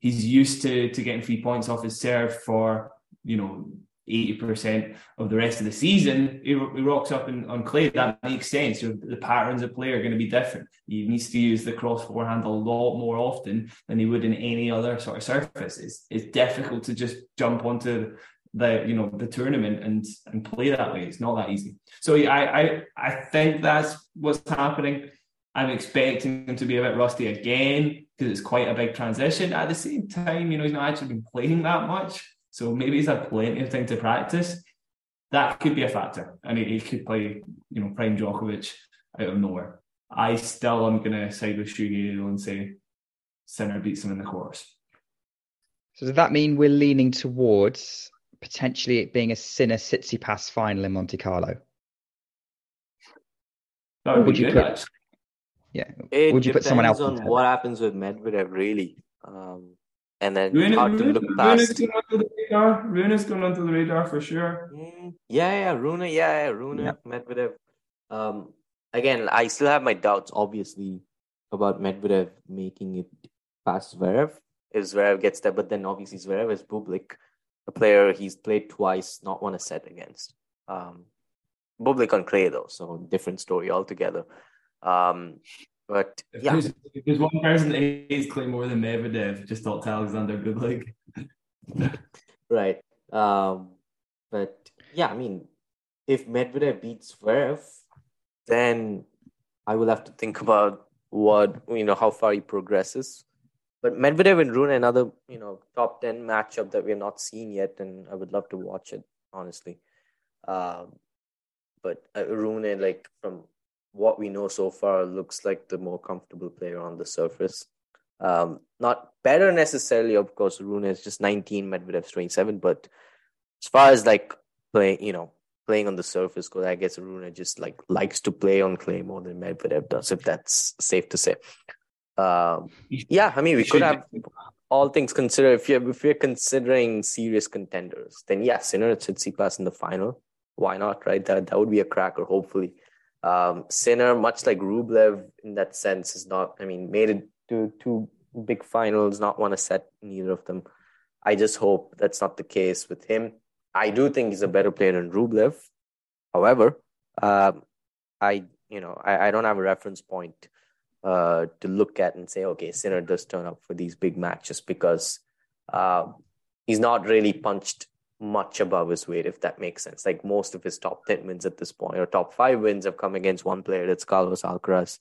he's used to to getting three points off his serve for, you know, 80% of the rest of the season, he, rocks up in, on clay. That makes sense. The patterns of play are going to be different. He needs to use the cross forehand a lot more often than he would in any other sort of surface. It's, it's difficult to just jump onto the you know the tournament and and play that way. It's not that easy. So I I I think that's what's happening. I'm expecting him to be a bit rusty again because it's quite a big transition. At the same time, you know, he's not actually been playing that much. So maybe he's had plenty of time to practice. That could be a factor. And he, he could play, you know, prime Djokovic out of nowhere. I still am going to side with Shugi and say Sinner beats him in the course. So does that mean we're leaning towards potentially it being a Sinner Tsitsipas final in Monte Carlo? That would, would you good, put, Yeah. It would you put someone else on what happens with Medvedev, really? Um, and then Rune, hard to look past. Rune's going under the radar. Rune's going under the radar for sure. Mm, yeah, yeah, Rune, yeah, yeah, Rune, yeah. Medvedev. Um, again, I still have my doubts, obviously, about Medvedev making it past Zverev. If Zverev gets there, but then obviously Zverev is Bublik, a player he's played twice, not won a set against. Um, Bublik on clay though, so different story altogether. Um, but if yeah, there's, if there's one person that hates Clay more than Medvedev, just talk to Alexander Bublik. right. Um, but yeah, I mean, if Medvedev beats Zverev, then I will have to think about what you know how far he progresses. But Medvedev and Rune, another you know top ten matchup that we're not seeing yet, and I would love to watch it honestly. Um, but uh, Rune, like from what we know so far, looks like the more comfortable player on the surface. Um, not better necessarily, of course. Rune is just 19, Medvedev's 27. But as far as like playing, you know, playing on the surface, because I guess Rune just like likes to play on clay more than Medvedev does, if that's safe to say. Um, yeah, I mean, we could have all things considered. If you're if you're considering serious contenders, then yes, Sinner Tsitsipas in the final. Why not? Right? That that would be a cracker. Hopefully, um, Sinner, much like Rublev in that sense, is not, I mean, made it to two big finals, not won a set, neither of them. I just hope that's not the case with him. I do think he's a better player than Rublev. However, uh, I, you know, I, I don't have a reference point uh, to look at and say, okay, Sinner does turn up for these big matches because uh, he's not really punched much above his weight, if that makes sense. Like most of his top 10 wins at this point, or top five wins have come against one player, that's Carlos Alcaraz.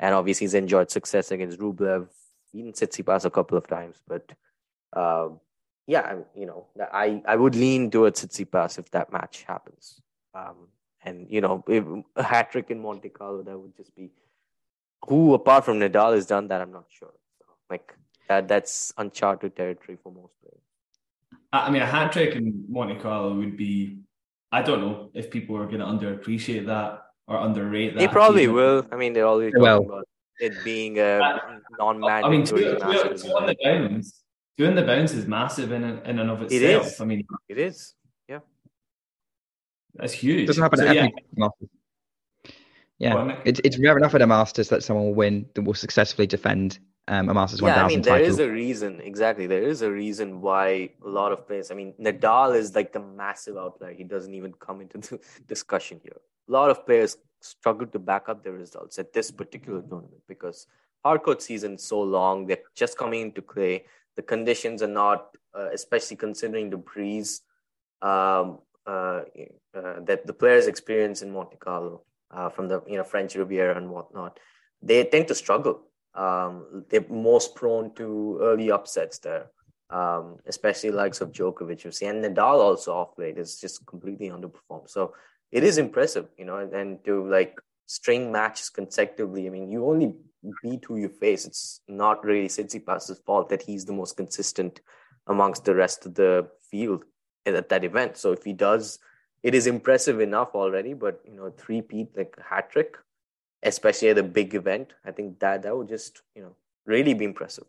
And obviously, he's enjoyed success against Rublev, even Tsitsipas a couple of times. But uh, yeah, you know, I, I would lean towards Tsitsipas if that match happens. Um, and, you know, if a hat trick in Monte Carlo, that would just be who apart from Nadal has done that, I'm not sure. So, like that, that's uncharted territory for most players. I mean, a hat trick in Monte Carlo would be. I don't know if people are going to underappreciate that or underrate that. They probably will. I mean, they're always talking Well. about it being a non-mandatory. I mean, two, two, national two on the event. bounce, two on the bounce is massive in and, in and of itself. is. I mean, It is. Yeah, that's huge. It doesn't happen So, at yeah, every Masters. Yeah, Well, Nick- it's it's rare enough at a Masters that someone will win that will successfully defend um, a Masters Yeah, 1000 I mean, there title. is a reason. Exactly, there is a reason why a lot of players. I mean, Nadal is like the massive outlier. He doesn't even come into the discussion here. A lot of players struggle to back up their results at this particular tournament because hardcourt season is so long. They're just coming into clay. The conditions are not, uh, especially considering the breeze um, uh, uh, that the players experience in Monte Carlo uh, from the you know French Riviera and whatnot. They tend to struggle. Um, they're most prone to early upsets there, um, especially likes of Djokovic. You see, and Nadal also off late is just completely underperformed. So it is impressive, you know, and, and to like string matches consecutively. I mean, you only beat who you face. It's not really Tsitsipas's fault that he's the most consistent amongst the rest of the field at that event. So if he does, it is impressive enough already. But you know, three peat like hat trick, especially at a big event, I think that that would just you know really be impressive.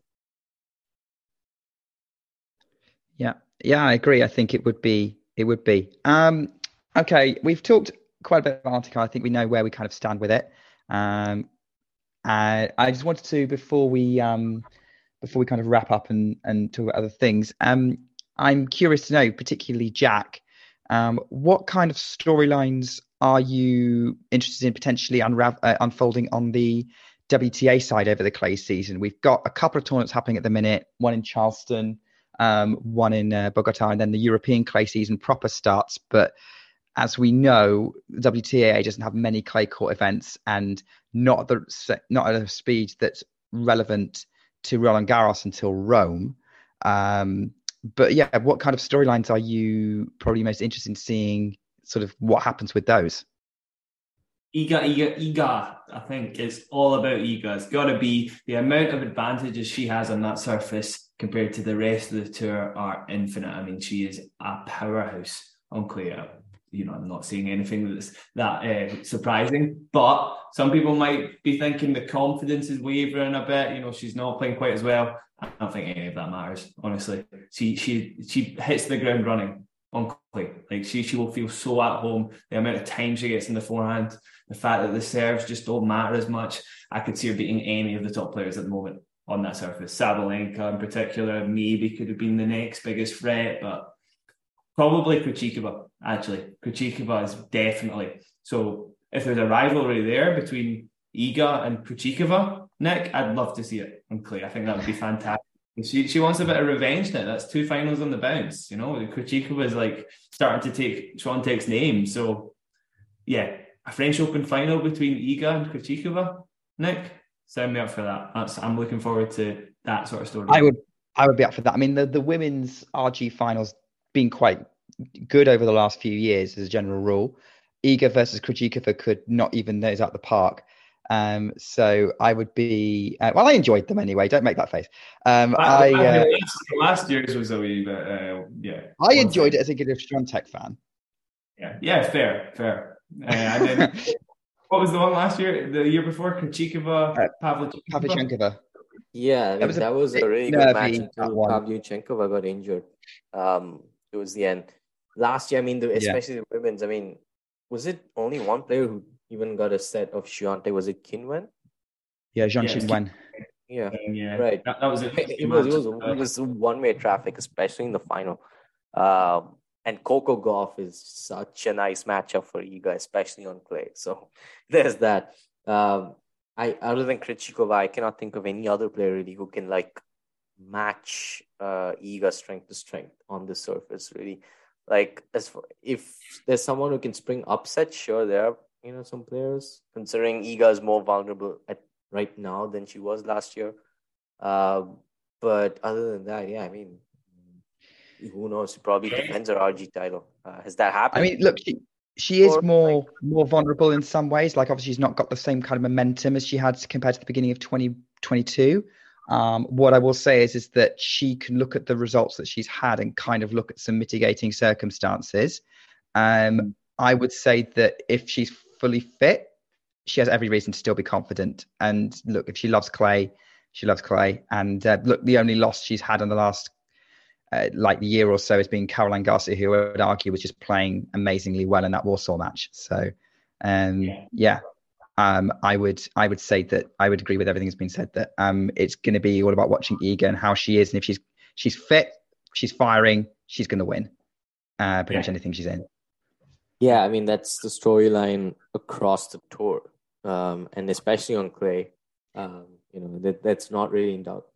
Yeah, yeah, I agree. I think it would be. It would be. Um, okay, we've talked quite a bit about Arctica. I think we know where we kind of stand with it. Um, I I just wanted to before we um before we kind of wrap up and and talk about other things. Um, I'm curious to know, particularly Jack, um, what kind of storylines are you interested in potentially uh, unfolding on the WTA side over the clay season? We've got a couple of tournaments happening at the minute. One in Charleston um, one in uh, Bogota, and then the European clay season proper starts. But as we know, WTA doesn't have many clay court events, and not at the not at a speed that's relevant to Roland Garros until Rome. Um, but yeah, what kind of storylines are you probably most interested in seeing? Sort of what happens with those? Iga, Iga, Iga, I think it's all about Iga. It's got to be the amount of advantages she has on that surface compared to the rest of the tour are infinite. I mean, she is a powerhouse on clay. You know, I'm not saying anything that's that uh, surprising, but some people might be thinking the confidence is wavering a bit. You know, she's not playing quite as well. I don't think any of that matters, honestly. She she she hits the ground running on. Like she she will feel so at home. The amount of time she gets in the forehand, the fact that the serves just don't matter as much. I could see her beating any of the top players at the moment on that surface. Sabalenka in particular, maybe could have been the next biggest threat, but probably Krejcikova, actually. Krejcikova is definitely. So if there's a rivalry there between Iga and Krejcikova, Nick, I'd love to see it on clay. I think that would be fantastic. She she wants a bit of revenge now. That's two finals on the bounce. You know, Krejcikova is like starting to take Swiatek's name. So yeah, a French Open final between Iga and Krejcikova. Nick, sign me up for that. That's I'm looking forward to that sort of story. I would I would be up for that. I mean, the the women's RG finals been quite good over the last few years as a general rule. Iga versus Krejcikova could not even those out the park. Um, so I would be uh, well. I enjoyed them anyway. Don't make that face. Um, I I, uh, last, last year's was a wee bit, uh, yeah. I enjoyed it as a good Swiatek fan. Yeah, yeah, fair, fair. Uh, and then what was the one last year? The year before, Krejcikova, Uh, Pavlyuchenkova. Pavlyuchenkova. Yeah, I mean, That was a that was a bit really good match nervy, until. Pavlyuchenkova got injured um, towards the end. Last year, I mean, the, Yeah. especially the women's, I mean, was it only one player who even got a set of Swiatek? Was it Qinwen? Yeah, Jean Yeah, Wen. Yeah, yeah, Right. That, that was a it was, it was, it was one-way traffic, especially in the final. Um, and Coco Gauff is such a nice matchup for Iga, especially on clay. So there's that. Um, I other than Krejcikova, I cannot think of any other player really who can like match uh, Iga strength to strength on the surface. Really, like as for, if there's someone who can spring upset, sure there are you know some players. Considering Iga is more vulnerable at right now than she was last year. Uh, but other than that, yeah, I mean, who knows? Probably defends her RG title. Uh, has that happened? I mean, look, she, she is more more vulnerable in some ways. Like obviously she's not got the same kind of momentum as she had compared to the beginning of 2022. Um, what I will say is is that she can look at the results that she's had and kind of look at some mitigating circumstances. Um, I would say that if she's fully fit, she has every reason to still be confident. And look, if she loves clay, she loves clay. And uh, look, the only loss she's had in the last uh, like year or so has been Caroline Garcia, who I would argue was just playing amazingly well in that Warsaw match. So, um, yeah. Um, I would I would say that I would agree with everything that's been said. That um, it's going to be all about watching Iga and how she is, and if she's she's fit, she's firing, she's going to win. Uh, pretty yeah. much anything she's in. Yeah, I mean that's the storyline across the tour, um, and especially on clay. Um, you know that that's not really in doubt.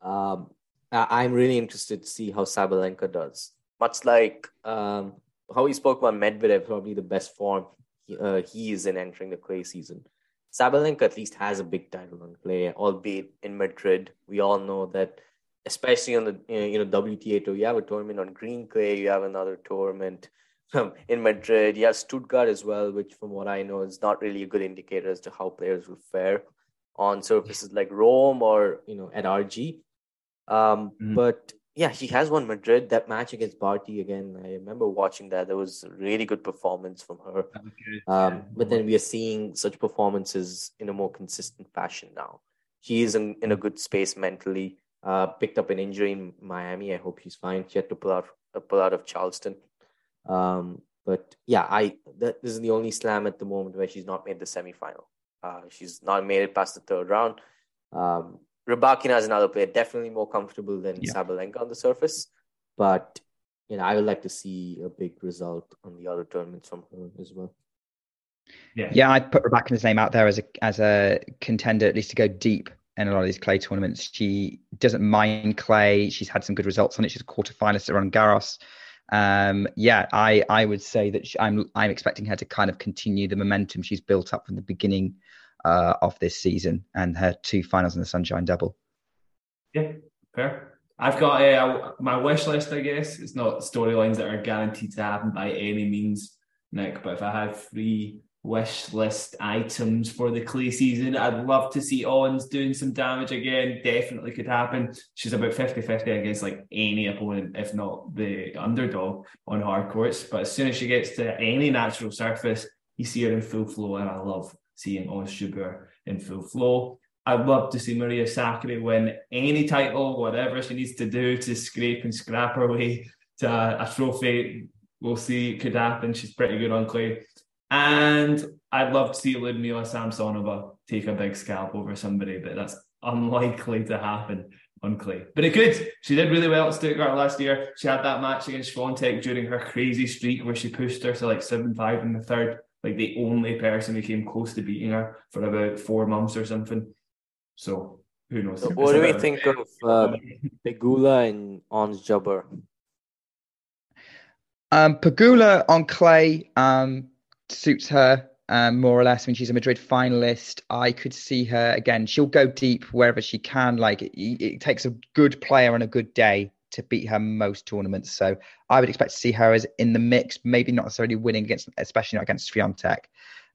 Um, I, am really interested to see how Sabalenka does. Much like um, how he spoke about Medvedev, probably the best form he, uh, he is in entering the clay season. Sabalenka at least has a big title on clay, albeit in Madrid. We all know that, especially on the you know WTA tour, you have a tournament on green clay, you have another tournament um, in Madrid. Have Stuttgart as well, which, from what I know, is not really a good indicator as to how players will fare on surfaces like Rome or you know at RG. Um, mm-hmm. But yeah, she has won Madrid. That match against Barty again, I remember watching that. There was a really good performance from her. Um, but then we are seeing such performances in a more consistent fashion now. She is in, in a good space mentally. Uh, picked up an injury in Miami. I hope she's fine. She had to pull out pull out of Charleston. Um, but yeah, I that this is the only slam at the moment where she's not made the semifinal. Uh, she's not made it past the third round. Um, Rybakina is another player, definitely more comfortable than yeah. Sabalenka on the surface, but you know I would like to see a big result on the other tournaments from her as well. Yeah, yeah, I'd put Rybakina's name out there as a as a contender at least to go deep in a lot of these clay tournaments. She doesn't mind clay. She's had some good results on it. She's a quarterfinalist at Roland Garros um, yeah, I I would say that she, I'm I'm expecting her to kind of continue the momentum she's built up from the beginning uh, of this season and her two finals in the Sunshine Double. Yeah, fair. I've got uh, my wish list. I guess it's not storylines that are guaranteed to happen by any means, Nick. But if I had three wish list items for the clay season. I'd love to see Ons doing some damage again. Definitely could happen. She's about 50 50 against like any opponent, if not the underdog on hard courts. But as soon as she gets to any natural surface, you see her in full flow. And I love seeing Ons Jabeur in full flow. I'd love to see Maria Sakkari win any title, whatever she needs to do to scrape and scrap her way to a, a trophy. We'll see. It could happen. She's pretty good on clay. And I'd love to see Ludmila Samsonova take a big scalp over somebody, but that's unlikely to happen on clay. But it could. She did really well at Stuttgart last year. She had that match against Swiatek during her crazy streak where she pushed her to like 7 5 in the third. Like the only person who came close to beating her for about four months or something. So who knows? So what do we think of uh, Pegula and Ons Jabeur? Um, Pegula on clay. Um, suits her um, more or less. I mean, she's a Madrid finalist. I could see her again. She'll go deep wherever she can. Like it, it, takes a good player on a good day to beat her most tournaments. So I would expect to see her as in the mix. Maybe not necessarily winning against, especially not against Swiatek.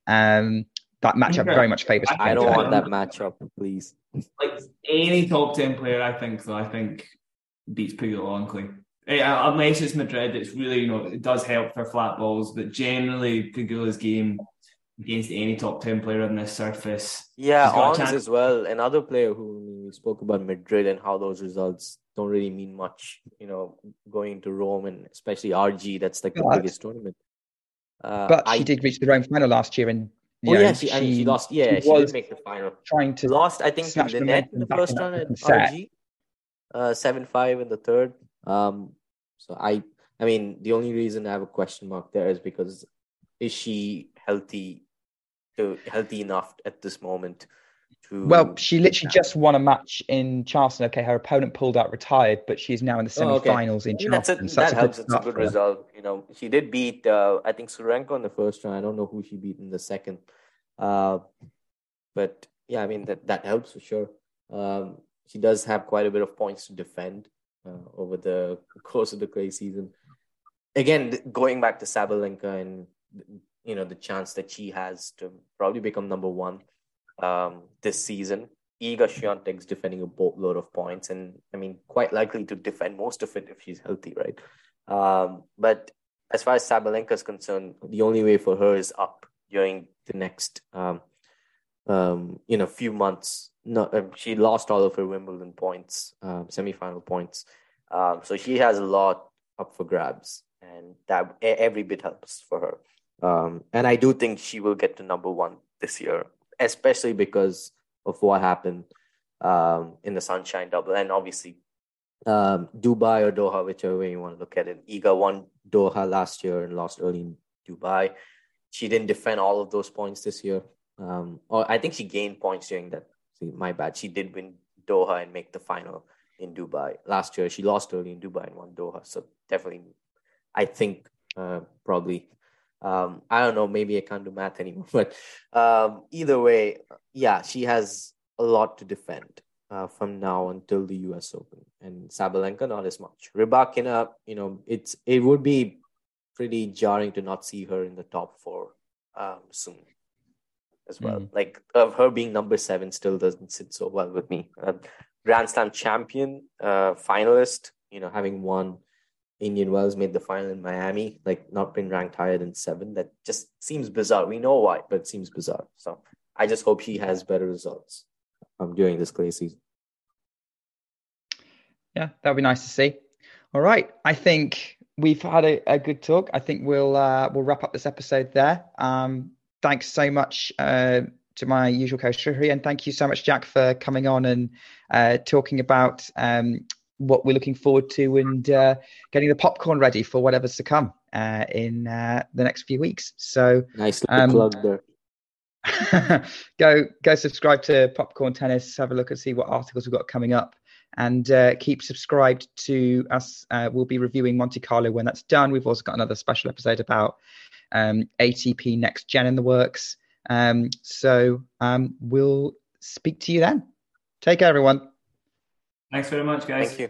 Um, that matchup okay. very much favors. I, I don't want that matchup, please. Like any top ten player, I think though, I think beats Pegula on uh, unless it's Madrid, it's really you know it does help for flat balls, but generally Pegula's game against any top ten player on this surface. Yeah, Ons as well. Another player who we spoke about Madrid and how those results don't really mean much. You know, going to Rome and especially RG, that's like the but, biggest tournament. Uh, but I, she did reach the Rome final last year, and oh yeah, she, she, I mean, she lost. Yeah, she, she did make the final. Trying to lost, I think, the net in the first round at RG. Uh, seven five in the third. Um, so I, I mean, the only reason I have a question mark there is because is she healthy, to healthy enough at this moment? To, well, she literally just won a match in Charleston. Okay, her opponent pulled out, retired, but she's now in the semi-finals oh, okay. in Charleston. A, so that helps. It's a good result. You know, she did beat, uh, I think, Tsurenko in the first round. I don't know who she beat in the second. Uh, but yeah, I mean that that helps for sure. Um, she does have quite a bit of points to defend uh, over the course of the clay season. Again, going back to Sabalenka and you know the chance that she has to probably become number one um, this season. Iga Swiatek's defending a boatload of points, and I mean, quite likely to defend most of it if she's healthy, right? Um, but as far as Sabalenka is concerned, the only way for her is up during the next, um, um, you know, few months. No, um, she lost all of her Wimbledon points, um, semifinal points, um, so she has a lot up for grabs, and that every bit helps for her. Um, and I do think she will get to number one this year, especially because of what happened um, in the Sunshine Double, and obviously um, Dubai or Doha, whichever way you want to look at it. Iga won Doha last year and lost early in Dubai. She didn't defend all of those points this year. Um, or I think she gained points during that. My bad. She did win Doha and make the final in Dubai last year. She lost early in Dubai and won Doha. So definitely, I think uh, probably. Um, I don't know. Maybe I can't do math anymore. But um, either way, yeah, she has a lot to defend uh, from now until the U.S. Open, and Sabalenka not as much. Rybakina, you know, it's it would be pretty jarring to not see her in the top four um, soon as well. Mm. Like of her being number seven still doesn't sit so well with me. Uh, Grand Slam champion, uh, finalist, you know, having won Indian Wells, made the final in Miami, like not been ranked higher than seven. That just seems bizarre. We know why, but it seems bizarre. So I just hope she has better results um, during this clay season. Yeah, that would be nice to see. All right, I think we've had a, a good talk. I think we'll uh, we'll wrap up this episode there. Um, thanks so much uh, to my usual co-host and thank you so much, Jack, for coming on and uh, talking about um, what we're looking forward to and uh, getting the popcorn ready for whatever's to come uh, in uh, the next few weeks. So nice um, plug there. go go subscribe to Popcorn Tennis. Have a look and see what articles we've got coming up, and uh, keep subscribed to us. Uh, we'll be reviewing Monte Carlo when that's done. We've also got another special episode about um, ATP Next Gen in the works. Um, so um, we'll speak to you then. Take care, everyone. Thanks very much, guys. Thank you.